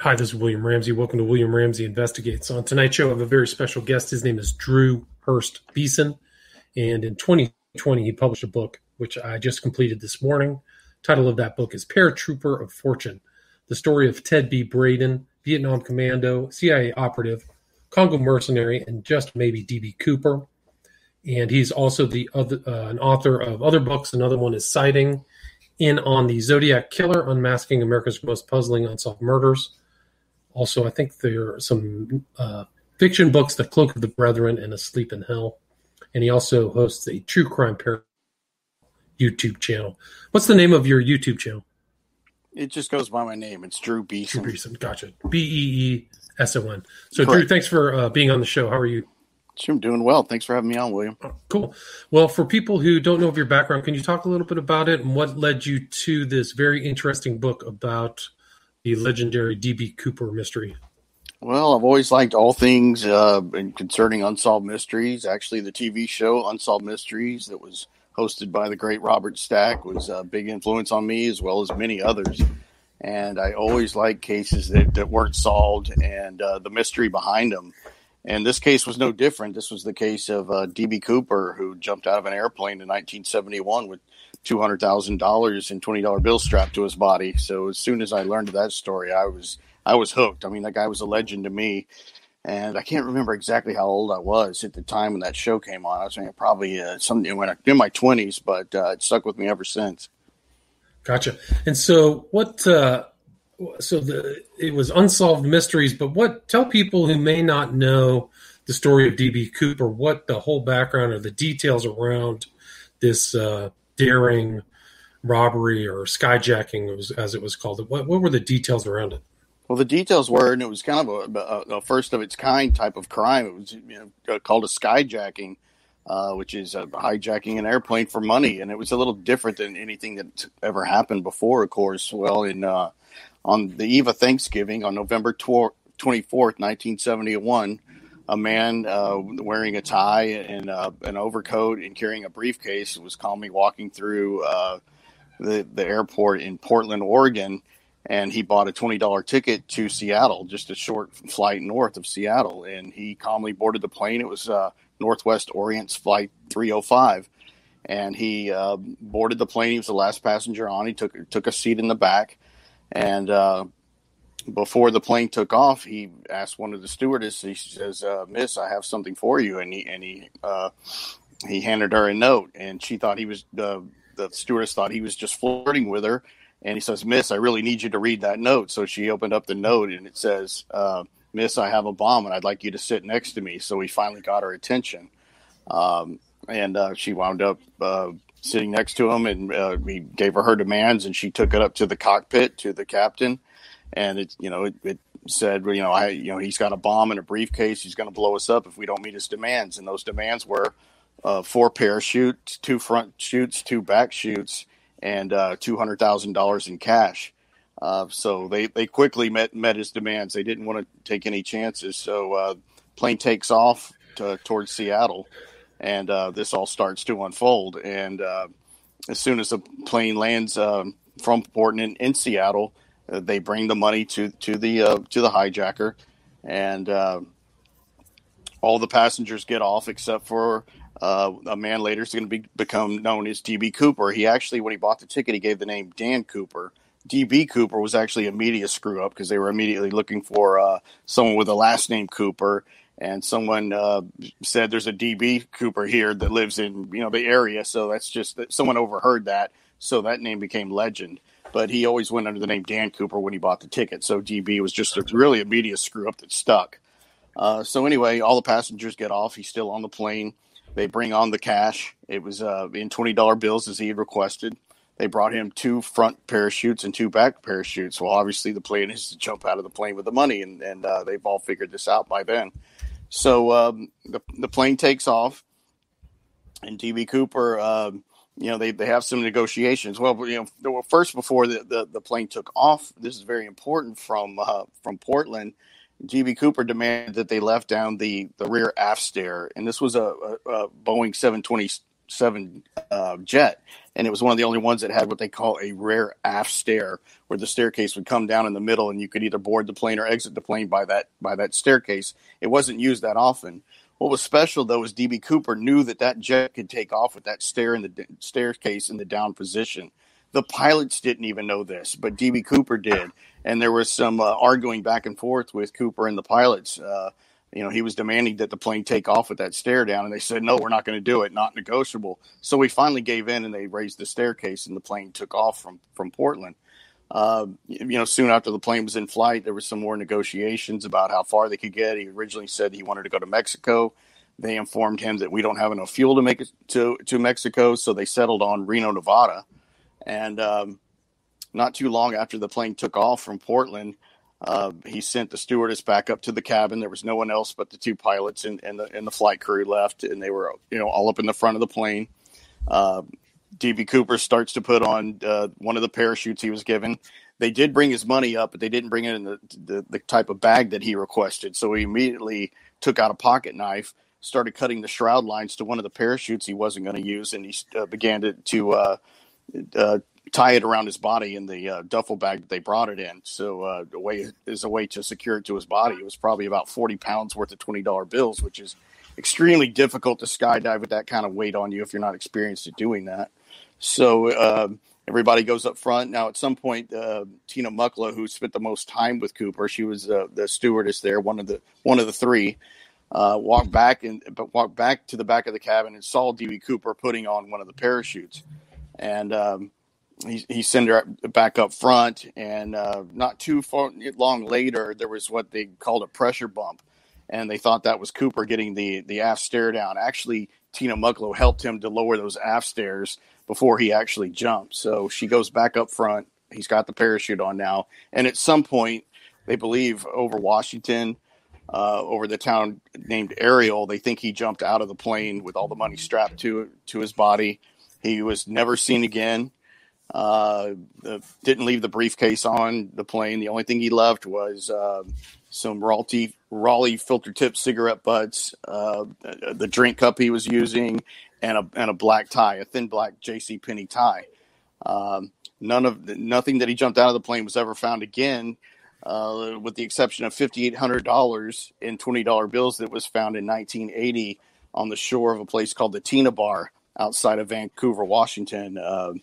Hi, this is William Ramsey. Welcome to William Ramsey Investigates. On tonight's show, I have a very special guest. His name is Drew Hurst Beeson. And in 2020, he published a book, which I just completed this morning. Title of that book is Paratrooper of Fortune The Story of Ted B. Braden, Vietnam Commando, CIA Operative, Congo Mercenary, and just maybe D.B. Cooper. And he's also the other, uh, an author of other books. Another one is Sighting in on the Zodiac Killer, Unmasking America's Most Puzzling Unsolved Murders. Also, I think there are some uh, fiction books, The Cloak of the Brethren and Asleep in Hell. And he also hosts a true crime par- YouTube channel. What's the name of your YouTube channel? It just goes by my name. It's Drew Beeson. Drew Beeson. Gotcha. B E E S O N. So, Correct. Drew, thanks for uh, being on the show. How are you? I'm doing well. Thanks for having me on, William. Oh, cool. Well, for people who don't know of your background, can you talk a little bit about it and what led you to this very interesting book about the legendary DB Cooper mystery? Well, I've always liked all things uh, concerning unsolved mysteries. Actually, the TV show Unsolved Mysteries that was hosted by the great Robert Stack was a big influence on me, as well as many others. And I always liked cases that, that weren't solved and uh, the mystery behind them. And this case was no different. This was the case of uh, D.B. Cooper, who jumped out of an airplane in 1971 with two hundred thousand dollars in twenty dollar bills strapped to his body. So as soon as I learned that story, I was I was hooked. I mean, that guy was a legend to me. And I can't remember exactly how old I was at the time when that show came on. I was probably uh, something when I, in my twenties, but uh, it stuck with me ever since. Gotcha. And so, what? Uh, so the it was unsolved mysteries, but what? Tell people who may not know the story of DB Cooper what the whole background or the details around this uh, daring robbery or skyjacking, as it was called. What, what were the details around it? Well, the details were, and it was kind of a, a, a first of its kind type of crime. It was you know, called a skyjacking, uh, which is hijacking an airplane for money, and it was a little different than anything that ever happened before. Of course, well, in uh, on the eve of Thanksgiving on November twenty fourth, nineteen seventy one, a man uh, wearing a tie and uh, an overcoat and carrying a briefcase was calmly walking through uh, the the airport in Portland, Oregon, and he bought a twenty dollar ticket to Seattle, just a short flight north of Seattle, and he calmly boarded the plane. It was uh, Northwest Orient's flight three hundred five. and he uh, boarded the plane. He was the last passenger on. He took took a seat in the back, and uh, before the plane took off, he asked one of the stewardesses. He says, uh, "Miss, I have something for you," and he and he uh, he handed her a note, and she thought he was the the stewardess thought he was just flirting with her, and he says, "Miss, I really need you to read that note." So she opened up the note, and it says, uh, "Miss, I have a bomb, and I'd like you to sit next to me." So he finally got her attention, um, and uh, she wound up uh, sitting next to him, and uh, he gave her her demands, and she took it up to the cockpit to the captain and it you know it, it said you know I you know he's got a bomb in a briefcase. He's going to blow us up if we don't meet his demands, and those demands were uh, four parachutes, two front chutes, two back chutes, and uh, two hundred thousand dollars in cash. Uh, so they, they quickly met met his demands. They didn't want to take any chances. So uh, plane takes off to, towards Seattle, and uh, this all starts to unfold. And uh, as soon as the plane lands um, from Portland in, in Seattle, they bring the money to to the uh, to the hijacker, and uh, all the passengers get off except for uh, a man later is going to be become known as DB Cooper. He actually, when he bought the ticket, he gave the name Dan Cooper. DB Cooper was actually a media screw up because they were immediately looking for uh, someone with a last name Cooper, and someone uh, said there's a DB Cooper here that lives in you know the area, so that's just someone overheard that, so that name became legend but he always went under the name Dan Cooper when he bought the ticket. So DB was just a, really a media screw up that stuck. Uh, so anyway, all the passengers get off. He's still on the plane. They bring on the cash. It was uh, in twenty dollar bills as he had requested. They brought him two front parachutes and two back parachutes. Well, obviously the plan is to jump out of the plane with the money, and, and uh, they've all figured this out by then. So um, the the plane takes off, and DB Cooper um, you know they, they have some negotiations. Well, you know, first before the, the, the, plane took off, this is very important from uh, from Portland. DB Cooper demanded that they left down the, the rear aft stair, and this was a, a, a Boeing 727 uh, jet, and it was one of the only ones that had what they call a rear aft stair, where the staircase would come down in the middle, and you could either board the plane or exit the plane by that by that staircase. It wasn't used that often. What was special though was DB Cooper knew that that jet could take off with that stair in the staircase in the down position. The pilots didn't even know this, but DB Cooper did, and there was some uh, arguing back and forth with Cooper and the pilots. Uh, you know, he was demanding that the plane take off with that stair down, and they said, "No, we're not going to do it. Not negotiable." So we finally gave in, and they raised the staircase, and the plane took off from from Portland. Uh, you know, soon after the plane was in flight, there was some more negotiations about how far they could get. He originally said he wanted to go to Mexico. They informed him that we don't have enough fuel to make it to to Mexico, so they settled on Reno, Nevada. And um, not too long after the plane took off from Portland, uh, he sent the stewardess back up to the cabin. There was no one else but the two pilots and, and the and the flight crew left, and they were you know all up in the front of the plane. Uh, DB Cooper starts to put on uh, one of the parachutes he was given. They did bring his money up, but they didn't bring it in the, the, the type of bag that he requested. So he immediately took out a pocket knife, started cutting the shroud lines to one of the parachutes he wasn't going to use, and he uh, began to, to uh, uh, tie it around his body in the uh, duffel bag that they brought it in. So a way is a way to secure it to his body. It was probably about forty pounds worth of twenty dollar bills, which is extremely difficult to skydive with that kind of weight on you if you're not experienced at doing that. So uh, everybody goes up front. Now, at some point, uh, Tina Mucklow, who spent the most time with Cooper, she was uh, the stewardess there, one of the one of the three. Uh, walked back and but walked back to the back of the cabin and saw DB Cooper putting on one of the parachutes, and um, he, he sent her back up front, and uh, not too far long later, there was what they called a pressure bump, and they thought that was Cooper getting the the aft stair down. Actually, Tina Mucklow helped him to lower those aft stairs before he actually jumped. So she goes back up front. He's got the parachute on now, and at some point, they believe over Washington. Uh, over the town named Ariel, they think he jumped out of the plane with all the money strapped to to his body. He was never seen again. Uh, didn't leave the briefcase on the plane. The only thing he left was uh, some Raleigh, Raleigh filter tip cigarette butts, uh, the drink cup he was using, and a and a black tie, a thin black J.C. Penney tie. Um, none of nothing that he jumped out of the plane was ever found again, uh, with the exception of fifty eight hundred dollars in twenty dollar bills that was found in nineteen eighty on the shore of a place called the Tena Bar outside of Vancouver, Washington. Uh,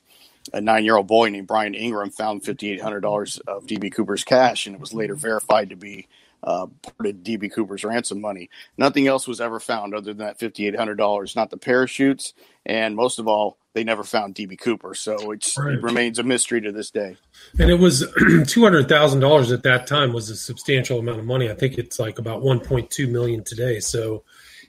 a nine-year-old boy named Brian Ingram found fifty-eight hundred dollars of DB Cooper's cash, and it was later verified to be uh, part of DB Cooper's ransom money. Nothing else was ever found other than that fifty-eight hundred dollars, not the parachutes, and most of all, they never found DB Cooper. So right. it remains a mystery to this day. And it was two hundred thousand dollars at that time was a substantial amount of money. I think it's like about one point two million today. So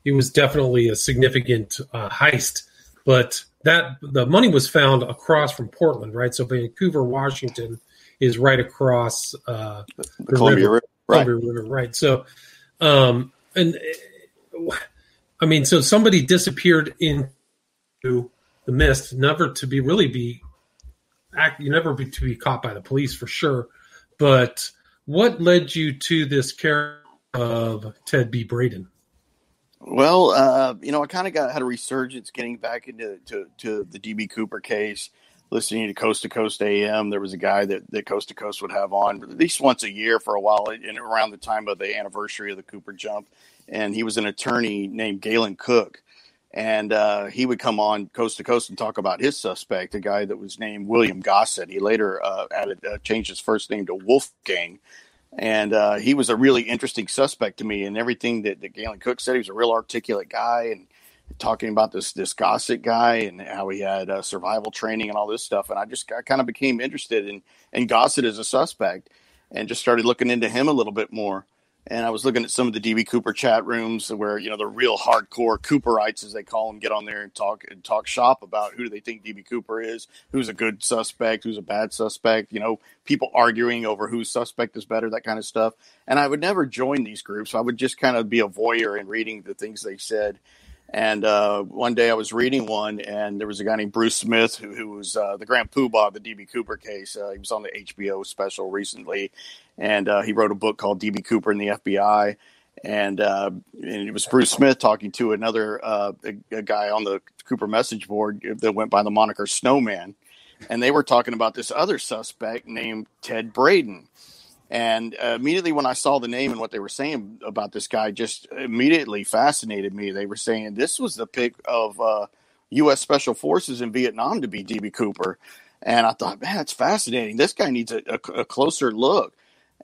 it was definitely a significant uh, heist, but that the money was found across from Portland, right? So Vancouver, Washington, is right across uh, the, the Columbia, River, Columbia right. River, right? So, um, and I mean, so somebody disappeared into the mist, never to be really be, act, you never be to be caught by the police for sure. But what led you to this character of Ted B. Braden? Well, uh, you know, I kind of got had a resurgence getting back into to, to the DB Cooper case, listening to Coast to Coast AM. There was a guy that, that Coast to Coast would have on at least once a year for a while, and around the time of the anniversary of the Cooper jump. And he was an attorney named Galen Cook. And uh, he would come on Coast to Coast and talk about his suspect, a guy that was named William Gossett. He later uh, added uh, changed his first name to Wolfgang and uh, he was a really interesting suspect to me. And everything that, that Galen Cook said, he was a real articulate guy, and talking about this this Gossett guy and how he had uh, survival training and all this stuff. And I just I kind of became interested in in Gossett as a suspect, and just started looking into him a little bit more and I was looking at some of the DB Cooper chat rooms where you know the real hardcore Cooperites, as they call them, get on there and talk and talk shop about who do they think DB Cooper is, who's a good suspect, who's a bad suspect. You know, people arguing over whose suspect is better, that kind of stuff. And I would never join these groups. I would just kind of be a voyeur and reading the things they said. And uh, one day I was reading one, and there was a guy named Bruce Smith who, who was uh, the Grand Poobah of the DB Cooper case. Uh, he was on the HBO special recently, and uh, he wrote a book called DB Cooper and the FBI. and uh, and it was Bruce Smith talking to another uh, a, a, guy on the Cooper message board that went by the moniker Snowman, and they were talking about this other suspect named Ted Braden. And uh, immediately when I saw the name and what they were saying about this guy, just immediately fascinated me. They were saying this was the pick of U.S. Uh, Special Forces in Vietnam to be DB Cooper, and I thought, man, that's fascinating. This guy needs a, a, a closer look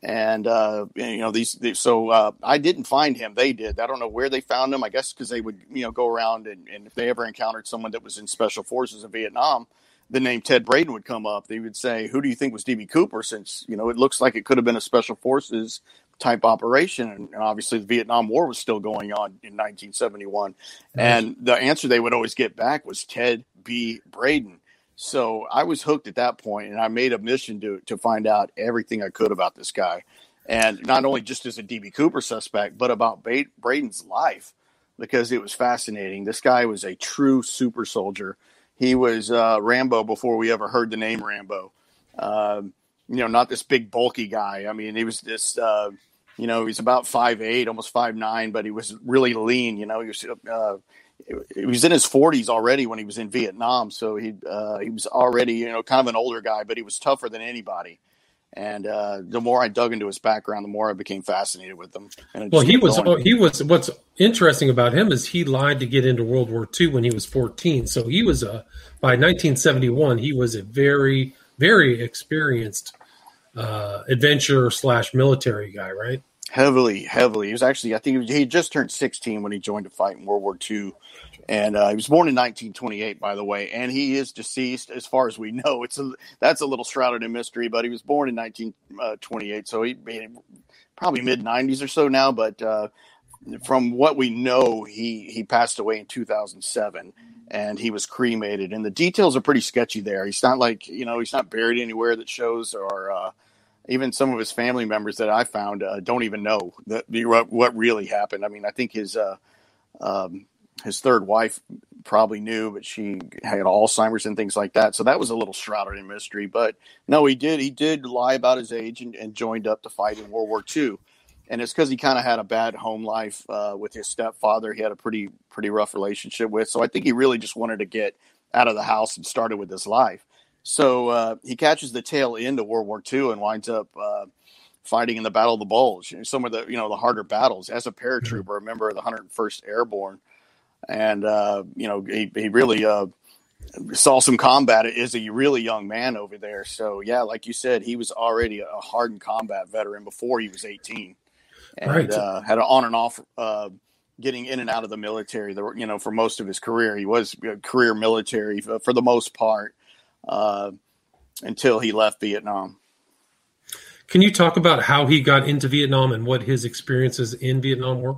and uh, you know these, these so uh, I didn't find him. They did. I don't know where they found him. I guess because they would you know go around and, and, if they ever encountered someone that was in special forces in Vietnam, the name Ted Braden would come up. They would say, "Who do you think was DB Cooper?" Since you know it looks like it could have been a special forces type operation, and obviously the Vietnam War was still going on in 1971. Nice. And the answer they would always get back was Ted B. Braden. So I was hooked at that point, and I made a mission to to find out everything I could about this guy, and not only just as a DB Cooper suspect, but about Braden's life because it was fascinating. This guy was a true super soldier. He was uh, Rambo before we ever heard the name Rambo. Uh, you know, not this big bulky guy. I mean, he was this. Uh, you know, he's about five eight, almost five nine, but he was really lean. You know, he was uh, he was in his 40s already when he was in Vietnam, so he uh, he was already you know kind of an older guy, but he was tougher than anybody. And uh, the more I dug into his background, the more I became fascinated with him. well, he was going. he was. What's interesting about him is he lied to get into World War II when he was 14. So he was a by 1971 he was a very very experienced uh, adventure slash military guy, right? Heavily, heavily. He was actually, I think he just turned 16 when he joined a fight in World War II. And uh, he was born in 1928, by the way, and he is deceased as far as we know. It's a, that's a little shrouded in mystery, but he was born in 1928, so he probably mid 90s or so now. But uh, from what we know, he he passed away in 2007, and he was cremated. And the details are pretty sketchy there. He's not like you know he's not buried anywhere that shows or uh, even some of his family members that I found uh, don't even know that what really happened. I mean, I think his uh, um, his third wife probably knew, but she had Alzheimer's and things like that. So that was a little shrouded in mystery. But no, he did he did lie about his age and, and joined up to fight in World War II. And it's because he kind of had a bad home life uh, with his stepfather. He had a pretty pretty rough relationship with. So I think he really just wanted to get out of the house and started with his life. So uh, he catches the tail end of World War II and winds up uh, fighting in the Battle of the Bulge, some of the you know the harder battles as a paratrooper, mm-hmm. a member of the 101st Airborne, and uh, you know he, he really uh, saw some combat as a really young man over there. So yeah, like you said, he was already a hardened combat veteran before he was 18, and right. Uh, had an on and off uh, getting in and out of the military. The, you know, for most of his career, he was career military for the most part uh, until he left Vietnam. Can you talk about how he got into Vietnam and what his experiences in Vietnam were?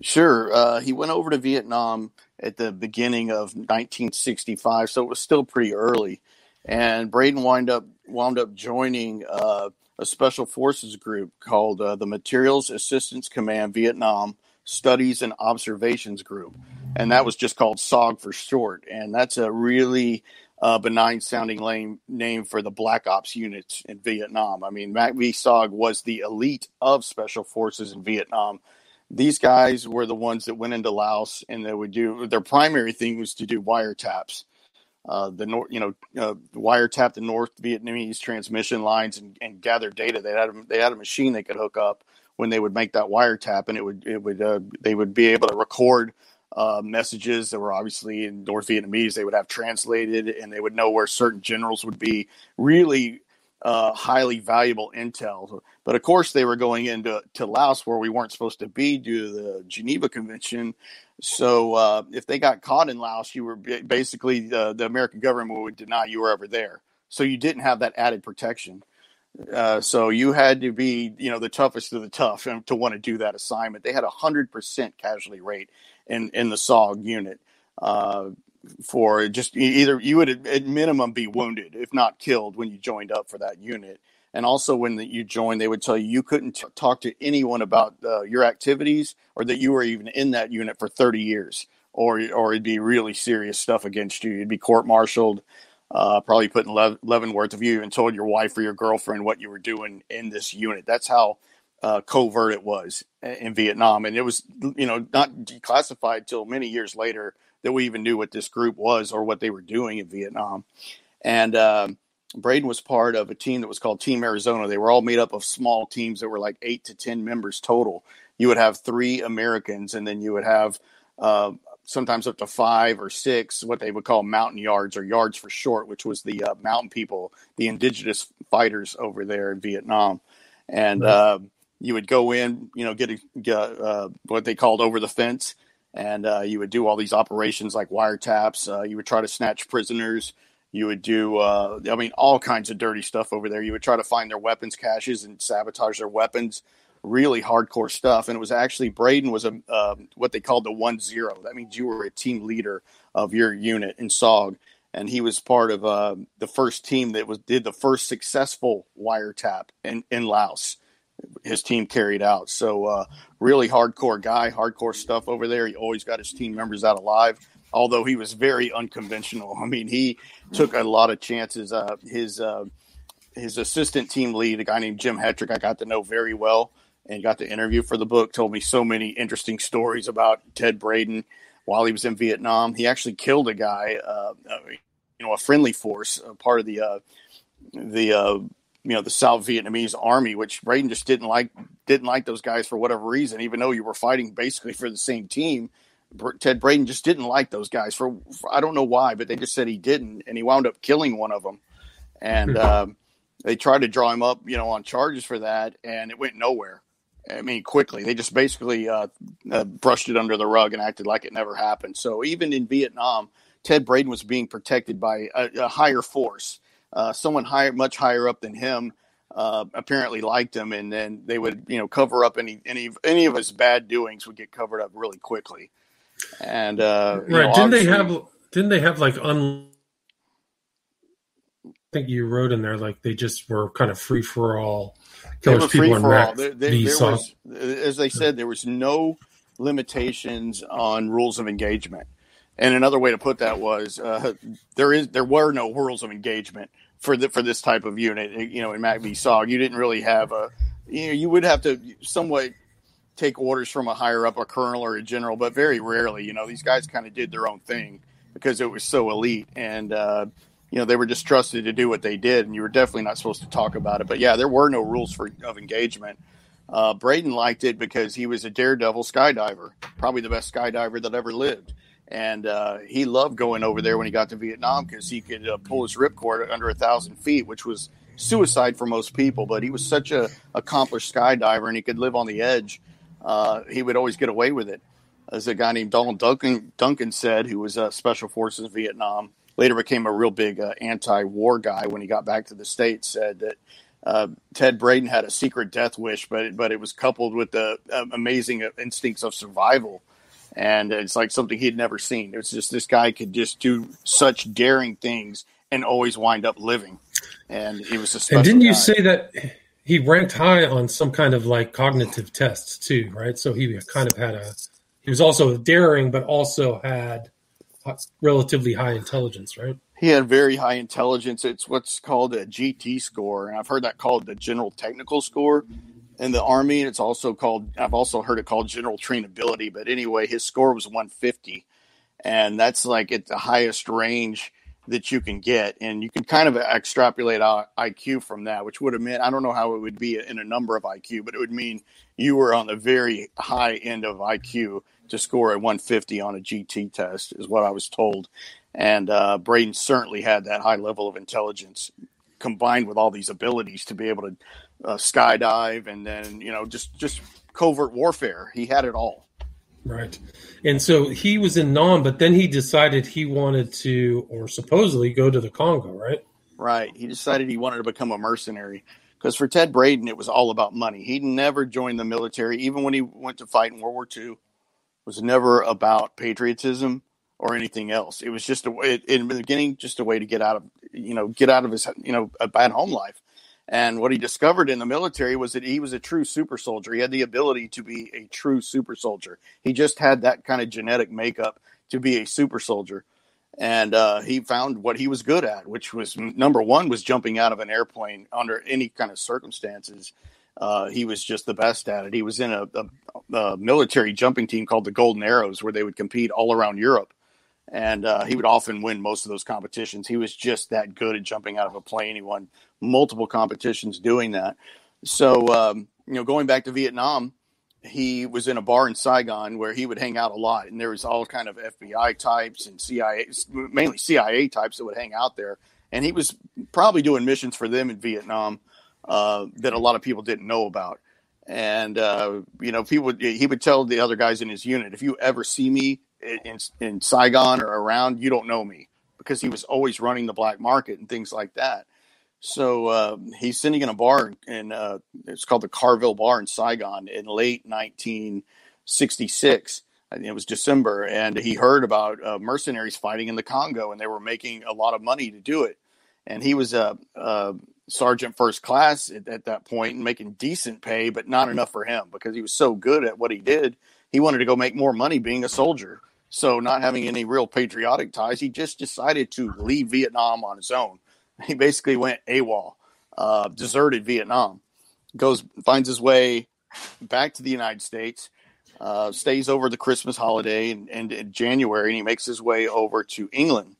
Sure. Uh, he went over to Vietnam at the beginning of 1965, so it was still pretty early. And Braden wound up wound up joining uh, a special forces group called uh, the Military Assistance Command Vietnam Studies and Observations Group, and that was just called SOG for short. And that's a really uh, benign sounding name, name for the Black Ops units in Vietnam. I mean, MACV-SOG was the elite of special forces in Vietnam. These guys were the ones that went into Laos and they would do their primary thing was to do wiretaps. Uh, the north, you know, uh, wiretap the North Vietnamese transmission lines and, and gather data. They had a, they had a machine they could hook up when they would make that wiretap, and it would it would uh, they would be able to record uh, messages that were obviously in North Vietnamese. They would have translated, and they would know where certain generals would be. Really uh, highly valuable intel. But of course, they were going into to Laos where we weren't supposed to be due to the Geneva Convention. So uh, if they got caught in Laos, you were basically the, the American government would deny you were ever there. So you didn't have that added protection. Uh, so you had to be, you know, the toughest of the tough to want to do that assignment. They had a hundred percent casualty rate in in the SOG unit. Uh, for just either you would at minimum be wounded, if not killed, when you joined up for that unit. And also, when you joined, they would tell you you couldn't t- talk to anyone about uh, your activities or that you were even in that unit for 30 years, or or it'd be really serious stuff against you. You'd be court-martialed, uh, probably put in Leavenworth of you and told your wife or your girlfriend what you were doing in this unit. That's how uh, covert it was in Vietnam, and it was you know not declassified till many years later that we even knew what this group was or what they were doing in Vietnam. And um, Braden was part of a team that was called Team Arizona. They were all made up of small teams that were like eight to ten members total. You would have three Americans, and then you would have uh, sometimes up to five or six what they would call Montagnards or yards for short, which was the uh, mountain people, the indigenous fighters over there in Vietnam. And right. uh, you would go in, you know, get, a, get uh, what they called over the fence, and uh, you would do all these operations like wiretaps. Uh, you would try to snatch prisoners. You would do, uh, I mean, all kinds of dirty stuff over there. You would try to find their weapons caches and sabotage their weapons. Really hardcore stuff. And it was actually Braden was a uh, what they called the one zero. That means you were a team leader of your unit in SOG, and he was part of uh, the first team that was did the first successful wiretap in in Laos his team carried out. So uh, really hardcore guy, hardcore stuff over there. He always got his team members out alive. Although he was very unconventional. I mean, he took a lot of chances. Uh, his uh, his assistant team lead, a guy named Jim Hetrick, I got to know very well and got to interview for the book. Told me so many interesting stories about Ted Braden while he was in Vietnam. He actually killed a guy, uh, uh you know, a friendly force, part of the uh, the you know the South Vietnamese army, which Braden just didn't like didn't like those guys for whatever reason, even though you were fighting basically for the same team. Ted Braden just didn't like those guys for, for I don't know why, but they just said he didn't, and he wound up killing one of them. And um, they tried to draw him up, you know, on charges for that, and it went nowhere. I mean, quickly they just basically uh, uh, brushed it under the rug and acted like it never happened. So even in Vietnam, Ted Braden was being protected by a, a higher force uh, someone higher, much higher up than him, uh, apparently liked him, and then they would, you know, cover up any any any of his bad doings would get covered up really quickly. And uh, right, know, didn't they have didn't they have like un? I think you wrote in there like they just were kind of free for all. Killers, people for all. There, there, there was, as they said, there was no limitations on rules of engagement. And another way to put that was uh, there is there were no rules of engagement for the, for this type of unit. You know, in MACV SOG, you didn't really have a you know you would have to somewhat take orders from a higher up, a colonel or a general, but very rarely. You know, these guys kind of did their own thing because it was so elite, and uh, you know they were just trusted to do what they did, and you were definitely not supposed to talk about it. But yeah, there were no rules for of engagement. Uh, Braden liked it because he was a daredevil skydiver, probably the best skydiver that ever lived and uh, he loved going over there when he got to Vietnam because he could uh, pull his ripcord under a thousand feet, which was suicide for most people. But he was such a accomplished skydiver, and he could live on the edge. Uh, he would always get away with it. As a guy named Donald Duncan, Duncan said, who was uh, Special Forces Vietnam, later became a real big uh, anti-war guy when he got back to the states, said that. Uh, Ted Braden had a secret death wish, but but it was coupled with the amazing instincts of survival and it's like something he'd never seen. It's just this guy could just do such daring things and always wind up living. And he was a And didn't you say that he ranked high on some kind of like cognitive tests too, right? So he kind of had a he was also daring, but also had relatively high intelligence, right? He had very high intelligence. It's what's called a GT score, and I've heard that called the General Technical Score in the army. And it's also called, I've also heard it called general trainability. But anyway, his score was 150. And that's like at the highest range that you can get. And you can kind of extrapolate IQ from that, which would have meant, I don't know how it would be in a number of IQ, but it would mean you were on the very high end of IQ to score a 150 on a GT test, is what I was told. And uh, Braden certainly had that high level of intelligence combined with all these abilities to be able to uh, skydive and then you know just just covert warfare. He had it all. Right, and so he was in Nam, but then he decided he wanted to, or supposedly, go to the Congo. Right. Right. He decided he wanted to become a mercenary because for Ted Braden, it was all about money. He never joined the military, even when he went to fight in World War II. Was never about patriotism or anything else. It was just a way in the beginning, just a way to get out of you know get out of his you know a bad home life. And what he discovered in the military was that he was a true super soldier. He had the ability to be a true super soldier. He just had that kind of genetic makeup to be a super soldier. And uh, he found what he was good at, which was number one was jumping out of an airplane under any kind of circumstances. Uh, he was just the best at it. He was in a, a, a, military jumping team called the Golden Arrows, where they would compete all around Europe, and uh, he would often win most of those competitions. He was just that good at jumping out of a plane. He won multiple competitions doing that. So, um, you know, going back to Vietnam, he was in a bar in Saigon where he would hang out a lot, and there was all kind of FBI types and CIA, mainly CIA types that would hang out there. And he was probably doing missions for them in Vietnam uh, that a lot of people didn't know about. And uh, you know, people he would tell the other guys in his unit, if you ever see me in, in Saigon or around, you don't know me because he was always running the black market and things like that. So uh, he's sitting in a bar, and uh, it's called the Caravelle Bar in Saigon in late 1966. It was December, and he heard about uh, mercenaries fighting in the Congo, and they were making a lot of money to do it. And he was a, a sergeant first class at, at, that point and making decent pay, but not enough for him because he was so good at what he did. He wanted to go make more money being a soldier. So, not having any real patriotic ties, he just decided to leave Vietnam on his own. He basically went AWOL, uh, deserted Vietnam, goes finds his way back to the United States, uh, stays over the Christmas holiday and, and in January, and he makes his way over to England,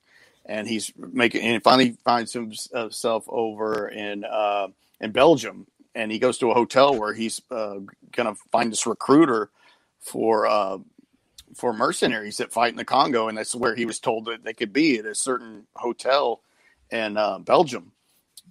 and he's making and finally finds himself over in uh, in Belgium, and he goes to a hotel where he's uh, gonna find this recruiter for uh, for mercenaries that fight in the Congo, and that's where he was told that they could be at a certain hotel in uh, Belgium.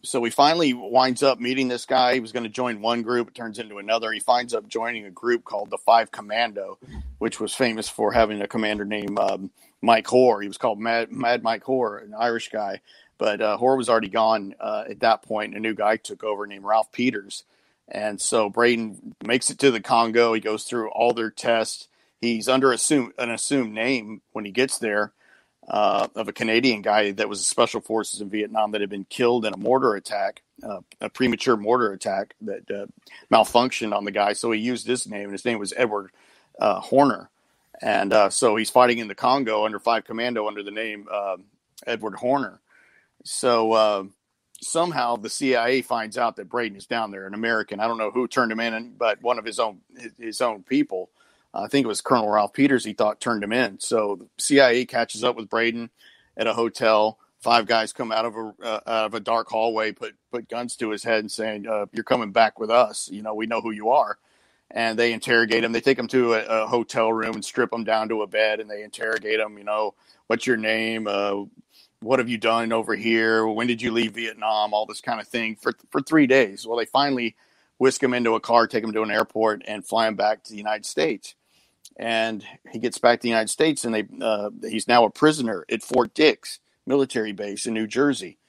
So he finally winds up meeting this guy. He was going to join one group, it turns into another. He finds up joining a group called the Five Commando, which was famous for having a commander named um, Mike Hoare. He was called Mad, Mad Mike Hoare, an Irish guy. But uh, Hoare was already gone uh, at that point. A new guy took over named Ralph Peters. And so Braden makes it to the Congo. He goes through all their tests. He's under assume, an assumed name when he gets there uh, of a Canadian guy that was a special forces in Vietnam that had been killed in a mortar attack, uh, a premature mortar attack that uh, malfunctioned on the guy. So he used this name, and his name was Edward uh, Horner. And uh, so he's fighting in the Congo under Five Commando under the name uh, Edward Horner. So somehow the CIA finds out that Braden is down there, an American. I don't know who turned him in, but one of his own his own people I think it was Colonel Ralph Peters he thought turned him in. So the CIA catches up with Braden at a hotel. Five guys come out of a uh, out of a dark hallway, put put guns to his head, and saying, uh, "You're coming back with us. You know, we know who you are." And they interrogate him. They take him to a, a hotel room and strip him down to a bed, and they interrogate him. You know, what's your name? Uh, what have you done over here? When did you leave Vietnam? All this kind of thing for for three days. Well, they finally whisk him into a car, take him to an airport, and fly him back to the United States and he gets back to the United States, and they uh, he's now a prisoner at Fort Dix military base in New Jersey,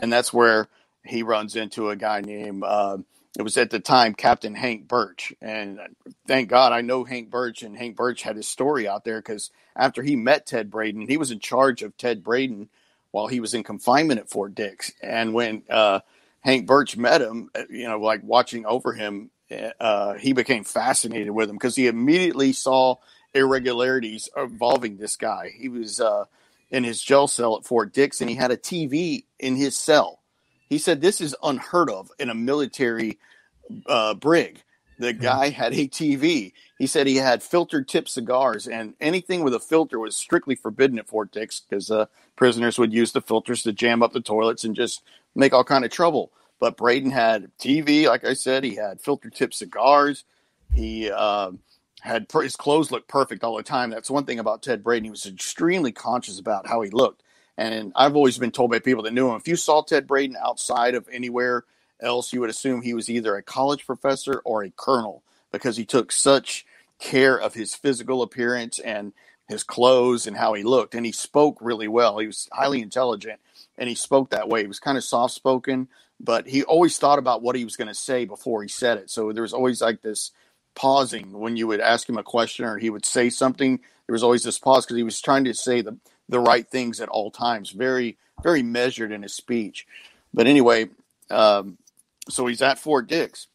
and that's where he runs into a guy named uh, it was at the time Captain Hank Birch, and thank God I know Hank Birch, and Hank Birch had his story out there because after he met Ted Braden, he was in charge of Ted Braden while he was in confinement at Fort Dix, and when uh, Hank Birch met him, uh, you know, like watching over him uh, he became fascinated with him because he immediately saw irregularities involving this guy. He was uh, in his jail cell at Fort Dix and he had a TV in his cell. He said this is unheard of in a military uh, brig. The hmm. guy had a TV. He said he had filtered tip cigars, and anything with a filter was strictly forbidden at Fort Dix because uh, prisoners would use the filters to jam up the toilets and just make all kind of trouble. But Braden had TV, like I said, he had filter tip cigars. He uh, had his clothes looked perfect all the time. That's one thing about Ted Braden. He was extremely conscious about how he looked. And I've always been told by people that knew him, if you saw Ted Braden outside of anywhere else, you would assume he was either a college professor or a colonel because he took such care of his physical appearance and his clothes and how he looked. And he spoke really well. He was highly intelligent and he spoke that way. He was kind of soft spoken, but he always thought about what he was going to say before he said it. So there was always like this pausing when you would ask him a question or he would say something. There was always this pause because he was trying to say the the right things at all times. Very very measured in his speech. But anyway, um, so he's at Fort Dix,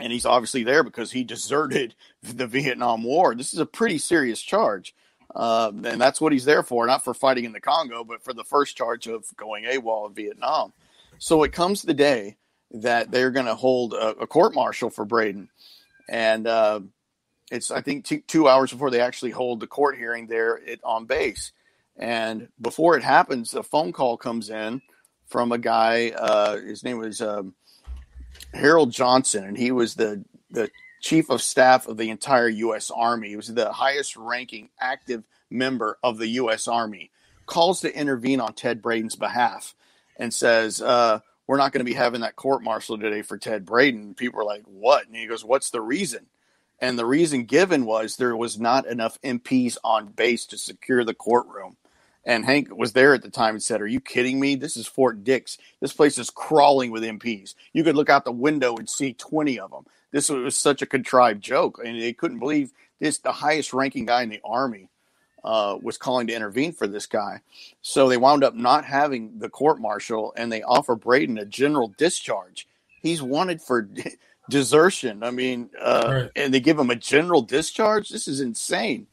and he's obviously there because he deserted the Vietnam War. This is a pretty serious charge. Uh, and that's what he's there for, not for fighting in the Congo, but for the first charge of going AWOL in Vietnam. So it comes the day that they're going to hold a, a court martial for Braden, and uh, it's I think two, two hours before they actually hold the court hearing there at, on base. And before it happens, a phone call comes in from a guy. Uh, his name was um, Harold Johnson, and he was the the chief of staff of the entire U.S. Army. He was the highest ranking active member of the U.S. Army. Calls to intervene on Ted Braden's behalf and says, uh, "We're not going to be having that court martial today for Ted Braden." People are like, "What?" And he goes, "What's the reason?" And the reason given was there was not enough MPs on base to secure the courtroom. And Hank was there at the time and said, Are you kidding me? This is Fort Dix. This place is crawling with MPs. You could look out the window and see 20 of them. This was such a contrived joke. And they couldn't believe this, the highest ranking guy in the Army. Uh, was calling to intervene for this guy. So they wound up not having the court martial and they offer Braden a general discharge. He's wanted for desertion. I mean, uh, right. and they give him a general discharge. This is insane.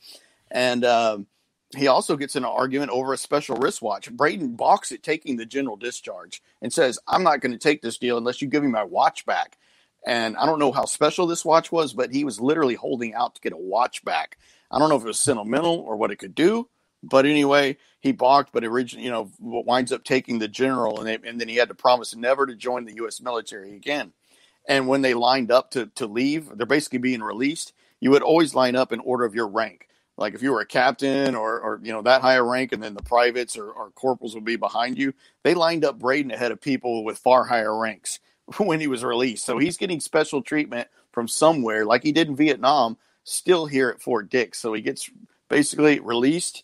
And um, he also gets in an argument over a special wristwatch. Braden balks at taking the general discharge and says, I'm not going to take this deal unless you give me my watch back. And I don't know how special this watch was, but he was literally holding out to get a watch back. I don't know if it was sentimental or what it could do, but anyway, he balked, but originally, you know, winds up taking the general, and, they, and then he had to promise never to join the U.S. military again. And when they lined up to, to leave, they're basically being released. You would always line up in order of your rank like if you were a captain or, or you know that higher rank and then the privates or, or corporals would be behind you they lined up braden ahead of people with far higher ranks when he was released so he's getting special treatment from somewhere like he did in vietnam still here at fort dix so he gets basically released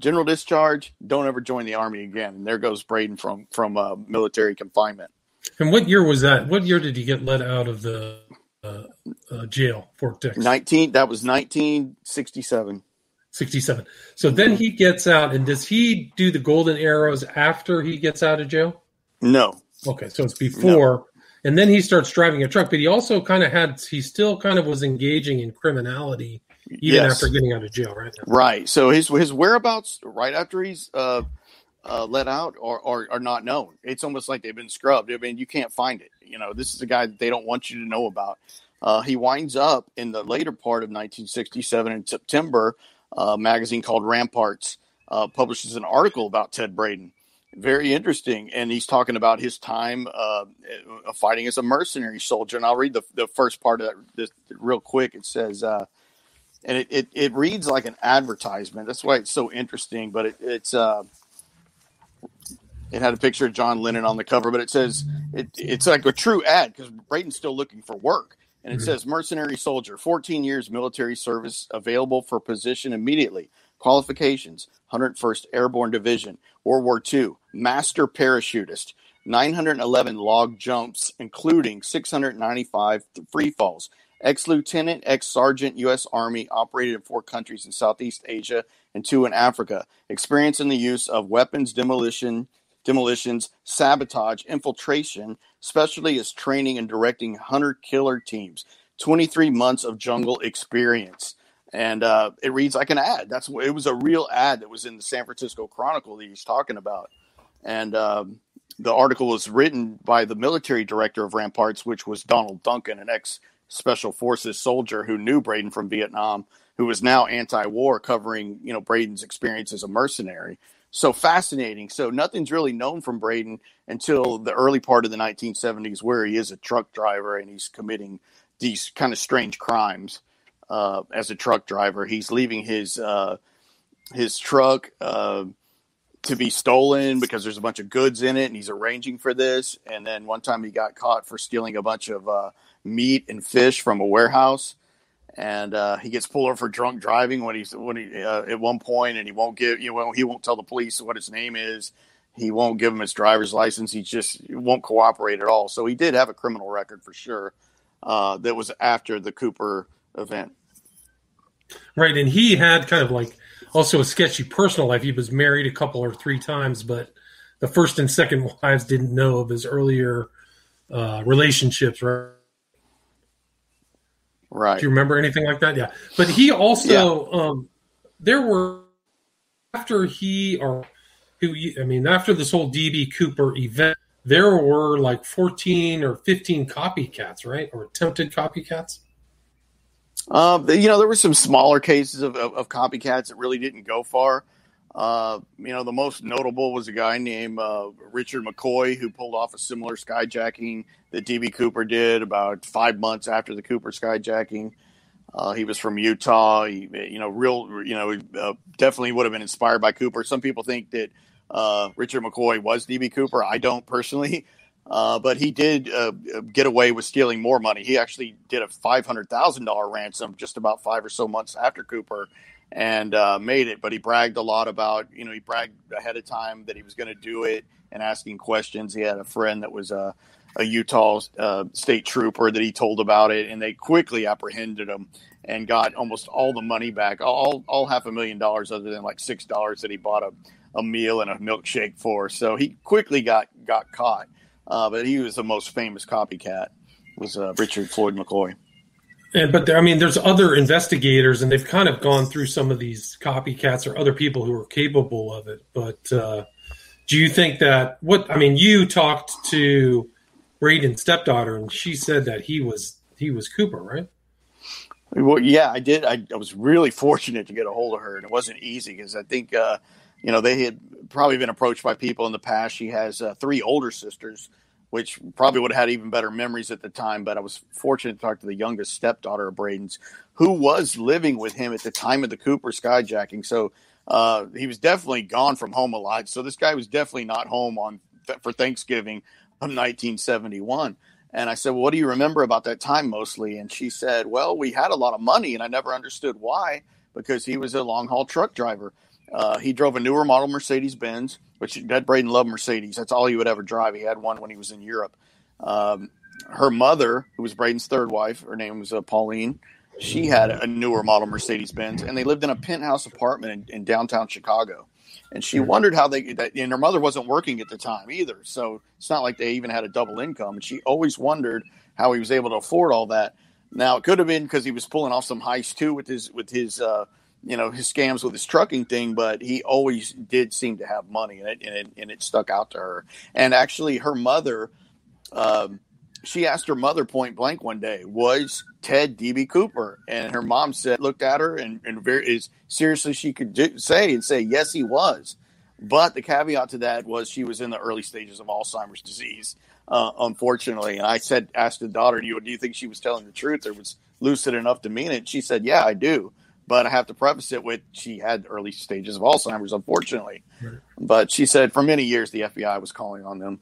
general discharge don't ever join the army again and there goes braden from from uh, military confinement and what year was that what year did he get let out of the uh, uh, jail, Fort Dix. 19, that was 1967. 67. So then he gets out, and does he do the golden arrows after he gets out of jail? No. Okay, so it's before. And then he starts driving a truck, but he also kind of had, he still kind of was engaging in criminality even yes. after getting out of jail, right? Right. So his his whereabouts right after he's uh, uh, let out are, are, are not known. It's almost like they've been scrubbed. I mean, you can't find it. You know, this is a guy that they don't want you to know about. Uh, he winds up in the later part of 1967 in September. A magazine called Ramparts uh, publishes an article about Ted Braden. Very interesting, and he's talking about his time uh, fighting as a mercenary soldier. And I'll read the, the first part of that this, real quick. It says, uh, and it, it, it, reads like an advertisement. That's why it's so interesting. But it, it's uh, it had a picture of John Lennon on the cover, but it says it, it's like a true ad because Braden's still looking for work. And it mm-hmm. says mercenary soldier, 14 years military service available for position immediately. Qualifications 101st Airborne Division, World War II, master parachutist, 911 log jumps, including 695 free falls. Ex lieutenant, ex sergeant, U.S. Army, operated in four countries in Southeast Asia and two in Africa. Experience in the use of weapons demolition demolitions, sabotage, infiltration, especially as training and directing hunter killer teams. 23 months of jungle experience. And uh, it reads like an ad. That's it was a real ad that was in the San Francisco Chronicle that he's talking about. And um, the article was written by the military director of Ramparts, which was Donald Duncan, an ex special forces soldier who knew Braden from Vietnam, who was now anti-war, covering you know Braden's experience as a mercenary so fascinating. So nothing's really known from Braden until the early part of the 1970s, where he is a truck driver and he's committing these kind of strange crimes uh, as a truck driver. He's leaving his uh, his truck uh, to be stolen because there's a bunch of goods in it, and he's arranging for this. And then one time he got caught for stealing a bunch of uh, meat and fish from a warehouse and uh, he gets pulled over for drunk driving when he's when he uh, at one point, and he won't give you know he won't tell the police what his name is. He won't give him his driver's license. He just won't cooperate at all. So he did have a criminal record for sure. That was after the Cooper event. Right, and he had kind of like also a sketchy personal life. He was married a couple or three times, but the first and second wives didn't know of his earlier uh, relationships. Right Right. Do you remember anything like that? Yeah. But he also, yeah. um, there were after he or who I mean after this whole DB Cooper event, there were like 14 or 15 copycats, right? Or attempted copycats. Um, you know, there were some smaller cases of, of, of copycats that really didn't go far. Uh, you know, the most notable was a guy named uh, Richard McCoy who pulled off a similar skyjacking that DB Cooper did about five months after the Cooper skyjacking. Uh, he was from Utah. He, you know, real, you know, uh, definitely would have been inspired by Cooper. Some people think that uh, Richard McCoy was DB Cooper. I don't personally, uh, but he did uh, get away with stealing more money. He actually did a five hundred thousand dollar ransom just about five or so months after Cooper, and uh, made it. But he bragged a lot about, you know, he bragged ahead of time that he was going to do it and asking questions. He had a friend that was a, a Utah uh, state trooper that he told about it, and they quickly apprehended him and got almost all the money back, all all half a million dollars, other than like six dollars that he bought a, a meal and a milkshake for. So he quickly got got caught. Uh, but he was the most famous copycat was uh, Richard Floyd McCoy. And, but there, I mean, there's other investigators, and they've kind of gone through some of these copycats or other people who are capable of it. But uh, do you think that what I mean? You talked to Braden's stepdaughter, and she said that he was he was Cooper, right? Well, yeah, I did. I, I was really fortunate to get a hold of her, and it wasn't easy because I think uh, you know they had probably been approached by people in the past. She has uh, three older sisters which probably would have had even better memories at the time. But I was fortunate to talk to the youngest stepdaughter of Braden's, who was living with him at the time of the Cooper skyjacking. So uh, he was definitely gone from home a lot. So this guy was definitely not home on for Thanksgiving of 1971. And I said, well, what do you remember about that time mostly? And she said, well, we had a lot of money, and I never understood why because he was a long haul truck driver. Uh, he drove a newer model Mercedes Benz, which Ted Braden loved Mercedes. That's all he would ever drive. He had one when he was in Europe. Um, her mother, who was Braden's third wife, her name was uh, Pauline. She had a newer model Mercedes Benz, and they lived in a penthouse apartment in, in downtown Chicago. And she wondered how they, that, and her mother wasn't working at the time either. So it's not like they even had a double income. And she always wondered how he was able to afford all that. Now it could have been because he was pulling off some heist too with his with his uh, you know his scams with his trucking thing, but he always did seem to have money, and it and it, and it stuck out to her. And actually, her mother, um, she asked her mother point blank one day, "Was Ted DB Cooper?" And her mom said, looked at her, and, and very as seriously she could do, say and say, "Yes, he was." But the caveat to that was she was in the early stages of Alzheimer's disease, uh, unfortunately. And I said, asked the daughter, "Do you do you think she was telling the truth or was lucid enough to mean it?" She said, "Yeah, I do." But I have to preface it with she had early stages of Alzheimer's, unfortunately. Right. But she said for many years the FBI was calling on them.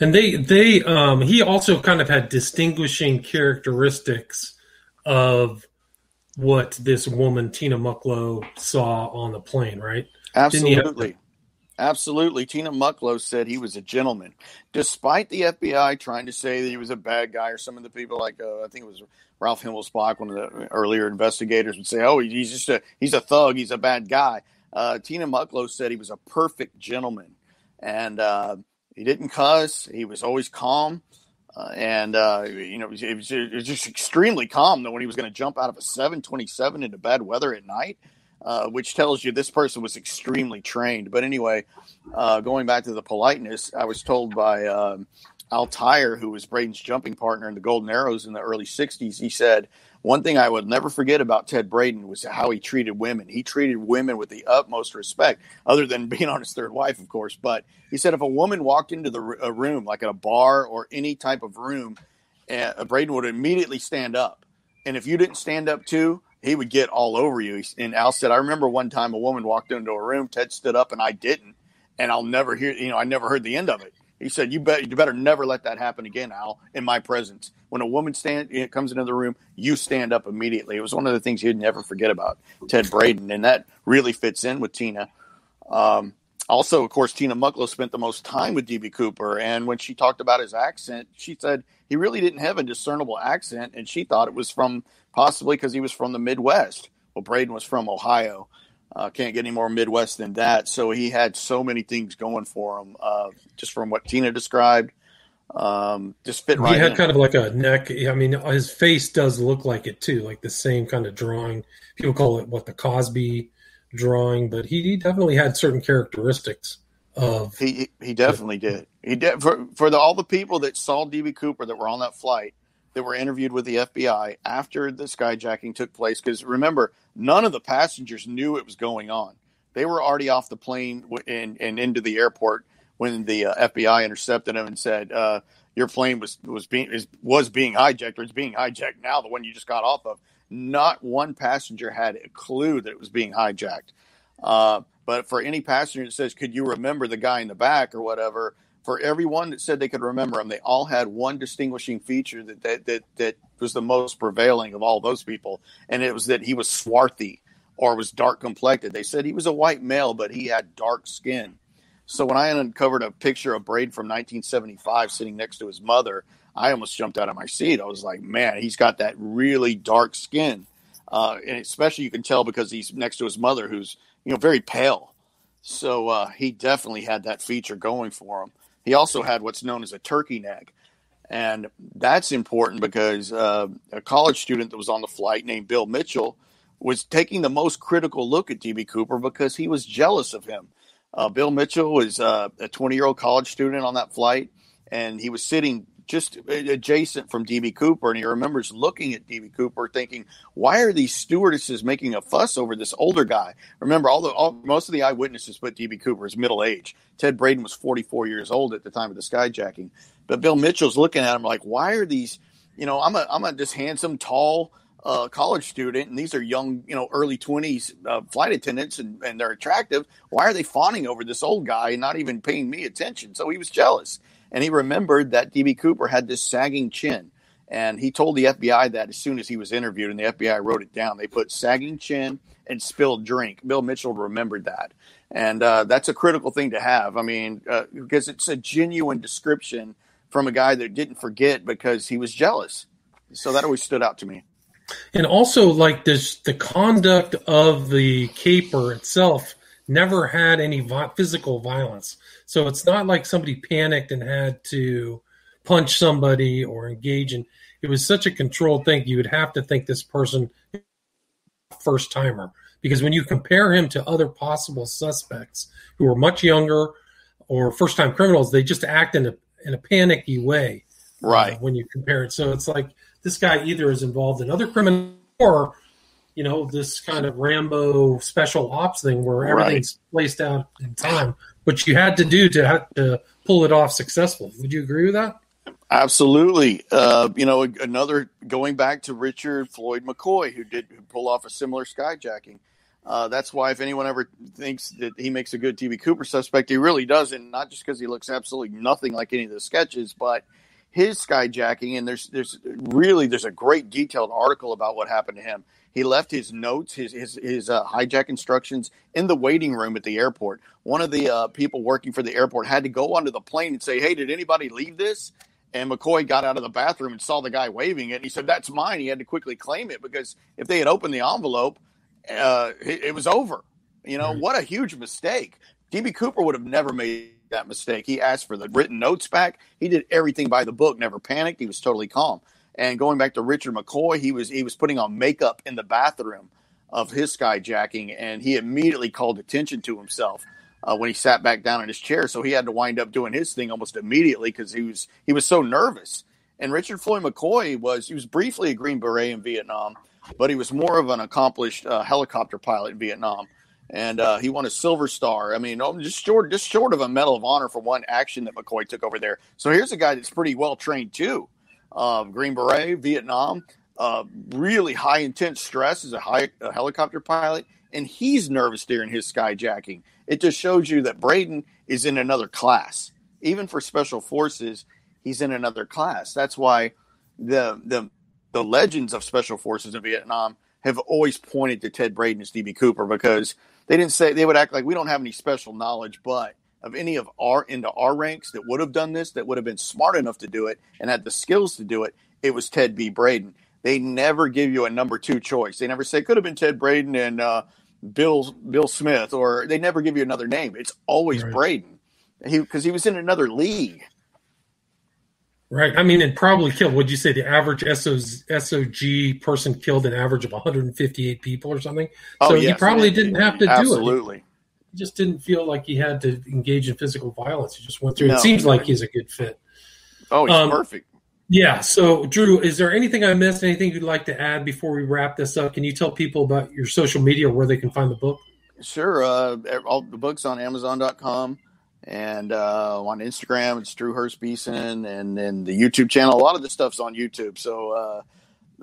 And they they um, he also kind of had distinguishing characteristics of what this woman Tina Mucklow saw on the plane, right? Absolutely. Absolutely. Tina Mucklow said he was a gentleman. Despite the FBI trying to say that he was a bad guy, or some of the people like, uh, I think it was Ralph Himmelsbach, one of the earlier investigators, would say, oh, he's just a, he's a thug, he's a bad guy. Uh, Tina Mucklow said he was a perfect gentleman. And uh, he didn't cuss, he was always calm. Uh, and uh, you know, it was, it was, just extremely calm. That when he was going to jump out of a 727 into bad weather at night, uh, which tells you this person was extremely trained. But anyway, uh, going back to the politeness, I was told by um, Al Tyre, who was Braden's jumping partner in the Golden Arrows in the early 60s, he said, One thing I would never forget about Ted Braden was how he treated women. He treated women with the utmost respect, other than being on his third wife, of course. But he said if a woman walked into the a room, like at a bar or any type of room, uh, Braden would immediately stand up. And if you didn't stand up too, he would get all over you. And Al said, I remember one time a woman walked into a room, Ted stood up and I didn't. And I'll never hear, you know, I never heard the end of it. He said, "You bet, you better never let that happen again, Al, in my presence. When a woman stand comes into the room, you stand up immediately." It was one of the things he'd never forget about Ted Braden, and that really fits in with Tina. Um, also, of course, Tina Mucklow spent the most time with DB Cooper, and when she talked about his accent, she said he really didn't have a discernible accent, and she thought it was from possibly because he was from the Midwest. Well, Braden was from Ohio. Uh, can't get any more Midwest than that. So he had so many things going for him, uh, just from what Tina described. Um, just fit right. He had in. kind of like a neck. I mean, his face does look like it too, like the same kind of drawing. People call it what the Cosby drawing, but he, he definitely had certain characteristics of. He he definitely did. He did for for the, all the people that saw DB Cooper that were on that flight that were interviewed with the FBI after the skyjacking took place. Because remember, none of the passengers knew it was going on. They were already off the plane and, and into the airport when the uh, FBI intercepted them and said, uh, "Your plane was was being is, was being hijacked, or it's being hijacked now." The one you just got off of. Not one passenger had a clue that it was being hijacked. Uh, but for any passenger that says, "Could you remember the guy in the back or whatever?" For everyone that said they could remember him, they all had one distinguishing feature that that that, that was the most prevailing of all those people, and it was that he was swarthy or was dark complected. They said he was a white male, but he had dark skin. So when I uncovered a picture of Braid from 1975 sitting next to his mother, I almost jumped out of my seat. I was like, man, he's got that really dark skin. Uh, and especially you can tell because he's next to his mother, who's you know very pale. So uh, he definitely had that feature going for him. He also had what's known as a turkey neck, and that's important because uh, a college student that was on the flight named Bill Mitchell was taking the most critical look at DB Cooper because he was jealous of him. Uh, Bill Mitchell was uh, a 20 year old college student on that flight, and he was sitting just adjacent from DB Cooper, and he remembers looking at DB Cooper, thinking, "Why are these stewardesses making a fuss over this older guy?" Remember, all the all, most of the eyewitnesses put DB Cooper as middle age. Ted Braden was 44 years old at the time of the skyjacking, but Bill Mitchell's looking at him like, "Why are these?" You know, I'm a I'm a just handsome, tall uh, college student, and these are young, you know, early 20s uh, flight attendants, and, and they're attractive. Why are they fawning over this old guy and not even paying me attention? So he was jealous. And he remembered that DB Cooper had this sagging chin. And he told the FBI that as soon as he was interviewed, and the FBI wrote it down. They put sagging chin and spilled drink. Bill Mitchell remembered that. And uh, that's a critical thing to have. I mean, uh, because it's a genuine description from a guy that didn't forget because he was jealous. So that always stood out to me. And also, like this, the conduct of the caper itself never had any vi- physical violence. So it's not like somebody panicked and had to punch somebody or engage in. It was such a controlled thing. You would have to think this person first timer because when you compare him to other possible suspects who are much younger or first time criminals, they just act in a in a panicky way, uh, right? Uh, when you compare it, so it's like this guy either is involved in other criminal or you know this kind of Rambo special ops thing where everything's right. placed out in time, which you had to do to have to pull it off successfully. Would you agree with that? Absolutely. Uh, you know, another going back to Richard Floyd McCoy, who did pull off a similar skyjacking. Uh, that's why if anyone ever thinks that he makes a good DB Cooper suspect, he really doesn't. Not just because he looks absolutely nothing like any of the sketches, but his skyjacking. And there's there's really there's a great detailed article about what happened to him. He left his notes, his his, his uh, hijack instructions in the waiting room at the airport. One of the uh, people working for the airport had to go onto the plane and say, "Hey, did anybody leave this?" And McCoy got out of the bathroom and saw the guy waving it. And he said, "That's mine." He had to quickly claim it because if they had opened the envelope, uh, it, it, was over. You know what a huge mistake. DB Cooper would have never made that mistake. He asked for the written notes back. He did everything by the book. Never panicked. He was totally calm. And going back to Richard McCoy, he was he was putting on makeup in the bathroom of his skyjacking, and he immediately called attention to himself uh, when he sat back down in his chair. So he had to wind up doing his thing almost immediately because he was he was so nervous. And Richard Floyd McCoy was he was briefly a Green Beret in Vietnam, but he was more of an accomplished uh, helicopter pilot in Vietnam. And uh, he won a Silver Star. I mean, oh, just short, just short of a Medal of Honor for one action that McCoy took over there. So here's a guy that's pretty well trained too uh, Green Beret, Vietnam, uh, really high intense stress as a, high, a helicopter pilot, and he's nervous during his skyjacking. It just shows you that Braden is in another class. Even for special forces, he's in another class. That's why the the the legends of special forces in Vietnam have always pointed to Ted Braden as DB Cooper because they didn't say they would act like we don't have any special knowledge, but of any of our into our ranks that would have done this, that would have been smart enough to do it and had the skills to do it, it was Ted B. Braden. They never give you a number two choice. They never say could have been Ted Braden and uh, Bill Bill Smith, or they never give you another name. It's always right. Braden. He because he was in another league. Right. I mean, and probably killed. Would you say the average SOG person killed an average of 158 people or something? Oh, so yes. he probably didn't have to Absolutely. do it. Absolutely. he just didn't feel like he had to engage in physical violence. He just went through. No. It seems like he's a good fit. Oh, he's Um, perfect. Yeah. So, Drew, is there anything I missed? Anything you'd like to add before we wrap this up? Can you tell people about your social media or where they can find the book? Sure. Uh, all the books on Amazon.com and uh, on Instagram, it's Drew Hurst Beeson, and then the YouTube channel. A lot of this stuff's on YouTube. So uh,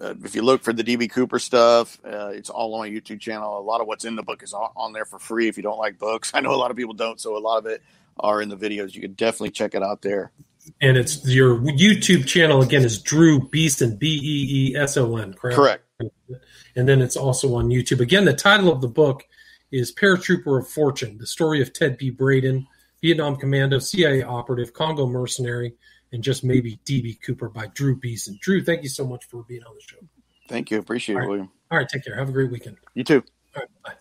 uh, if you look for the DB Cooper stuff, uh, it's all on my YouTube channel. A lot of what's in the book is on, on there for free if you don't like books. I know a lot of people don't, so a lot of it are in the videos. You can definitely check it out there. And it's your YouTube channel again is Drew Beeson, B E E S O N, correct? Correct. And then it's also on YouTube. Again, the title of the book is Paratrooper of Fortune: The Story of Ted B. Braden, Vietnam Commando, CIA operative, Congo mercenary, and just maybe DB Cooper by Drew Beeson. Drew, thank you so much for being on the show. Thank you. Appreciate All it, right. William. All right, take care. Have a great weekend. You too. All right, bye.